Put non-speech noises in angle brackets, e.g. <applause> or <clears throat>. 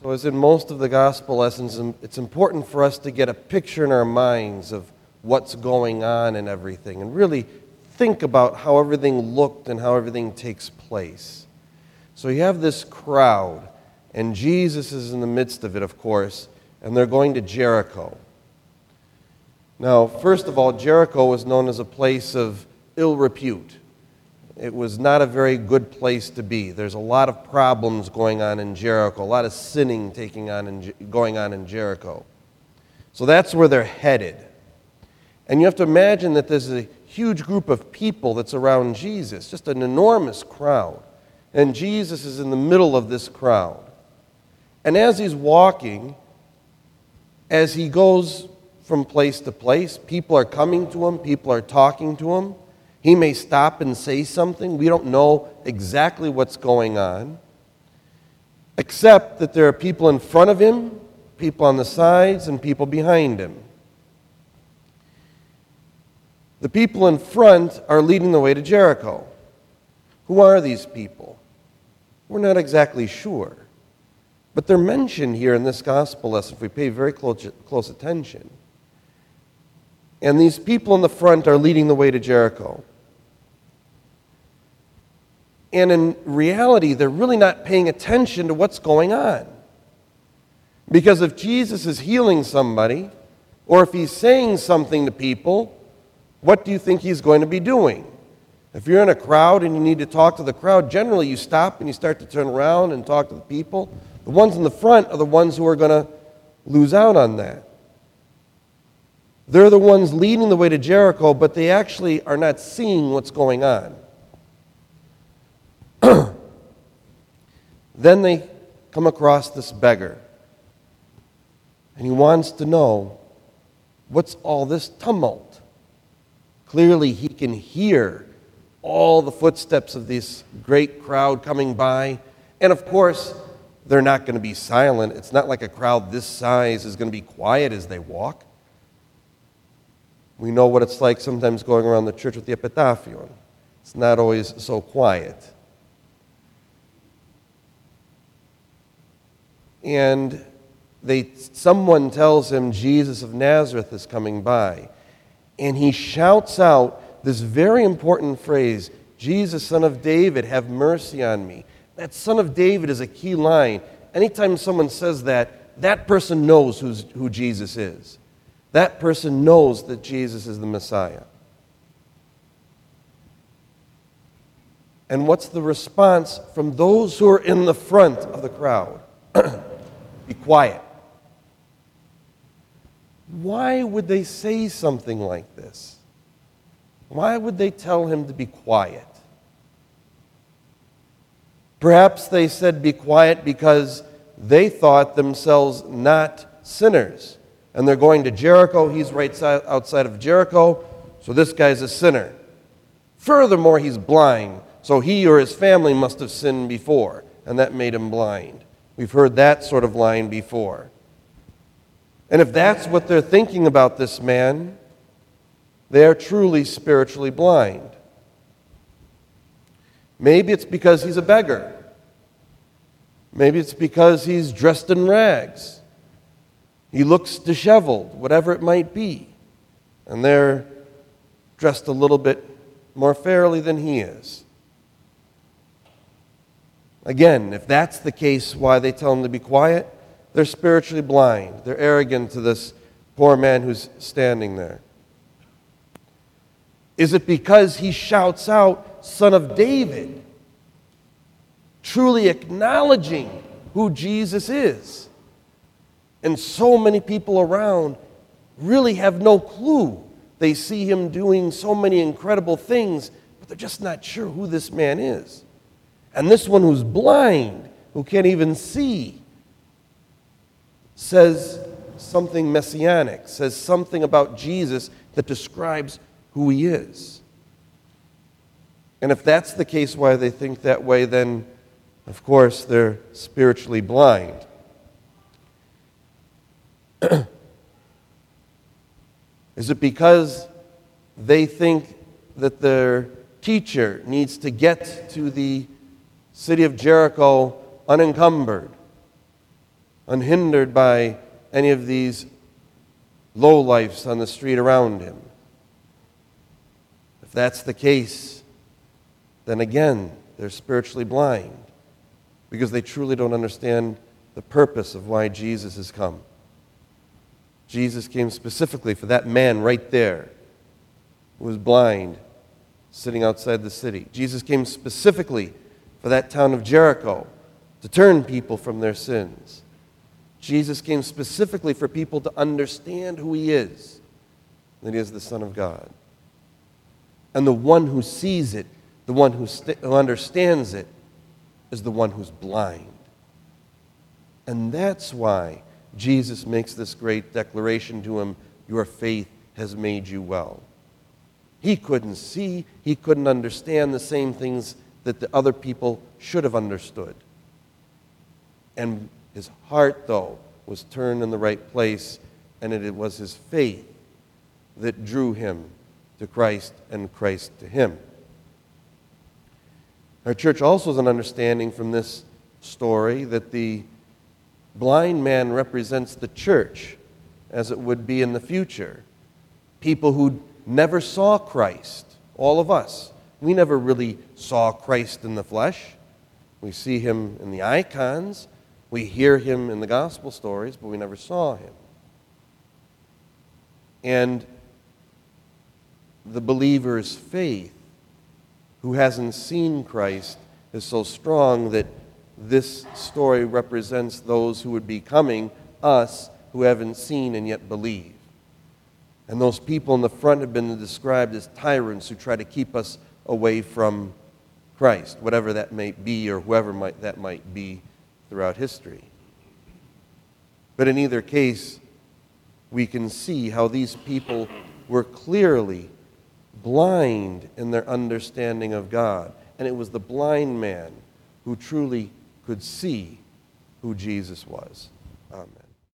So, as in most of the gospel lessons, um, it's important for us to get a picture in our minds of what's going on and everything, and really think about how everything looked and how everything takes place. So, you have this crowd, and Jesus is in the midst of it, of course, and they're going to Jericho. Now, first of all, Jericho was known as a place of ill repute. It was not a very good place to be. There's a lot of problems going on in Jericho, a lot of sinning taking on in, going on in Jericho. So that's where they're headed. And you have to imagine that there's a huge group of people that's around Jesus, just an enormous crowd. And Jesus is in the middle of this crowd. And as he's walking, as he goes from place to place, people are coming to him, people are talking to him. He may stop and say something. We don't know exactly what's going on, except that there are people in front of him, people on the sides, and people behind him. The people in front are leading the way to Jericho. Who are these people? We're not exactly sure. But they're mentioned here in this gospel lesson if we pay very close, close attention. And these people in the front are leading the way to Jericho. And in reality, they're really not paying attention to what's going on. Because if Jesus is healing somebody, or if he's saying something to people, what do you think he's going to be doing? If you're in a crowd and you need to talk to the crowd, generally you stop and you start to turn around and talk to the people. The ones in the front are the ones who are going to lose out on that. They're the ones leading the way to Jericho, but they actually are not seeing what's going on. <clears throat> then they come across this beggar. And he wants to know what's all this tumult? Clearly, he can hear all the footsteps of this great crowd coming by. And of course, they're not going to be silent. It's not like a crowd this size is going to be quiet as they walk. We know what it's like sometimes going around the church with the epitaphion. It's not always so quiet. And they, someone tells him Jesus of Nazareth is coming by. And he shouts out this very important phrase Jesus, son of David, have mercy on me. That son of David is a key line. Anytime someone says that, that person knows who Jesus is. That person knows that Jesus is the Messiah. And what's the response from those who are in the front of the crowd? <clears throat> Be quiet. Why would they say something like this? Why would they tell him to be quiet? Perhaps they said, Be quiet because they thought themselves not sinners. And they're going to Jericho. He's right outside of Jericho, so this guy's a sinner. Furthermore, he's blind, so he or his family must have sinned before, and that made him blind. We've heard that sort of line before. And if that's what they're thinking about this man, they are truly spiritually blind. Maybe it's because he's a beggar. Maybe it's because he's dressed in rags. He looks disheveled, whatever it might be. And they're dressed a little bit more fairly than he is. Again, if that's the case, why they tell him to be quiet, they're spiritually blind. They're arrogant to this poor man who's standing there. Is it because he shouts out, Son of David, truly acknowledging who Jesus is? And so many people around really have no clue. They see him doing so many incredible things, but they're just not sure who this man is. And this one who's blind, who can't even see, says something messianic, says something about Jesus that describes who he is. And if that's the case, why they think that way, then of course they're spiritually blind. Is it because they think that their teacher needs to get to the city of Jericho unencumbered. unhindered by any of these lowlifes on the street around him. If that's the case, then again, they're spiritually blind because they truly don't understand the purpose of why Jesus has come. Jesus came specifically for that man right there who was blind, sitting outside the city. Jesus came specifically for that town of Jericho to turn people from their sins. Jesus came specifically for people to understand who he is, that he is the Son of God. And the one who sees it, the one who, st- who understands it, is the one who's blind. And that's why Jesus makes this great declaration to him Your faith has made you well. He couldn't see, he couldn't understand the same things that the other people should have understood. And his heart, though, was turned in the right place, and it was his faith that drew him to Christ and Christ to him. Our church also has an understanding from this story that the blind man represents the church as it would be in the future. People who never saw Christ, all of us. We never really saw Christ in the flesh. We see him in the icons, we hear him in the gospel stories, but we never saw him. And the believer's faith, who hasn't seen Christ, is so strong that this story represents those who would be coming, us who haven't seen and yet believe. And those people in the front have been described as tyrants who try to keep us away from Christ, whatever that might be or whoever might, that might be throughout history. But in either case, we can see how these people were clearly blind in their understanding of God. And it was the blind man who truly could see who Jesus was. Amen.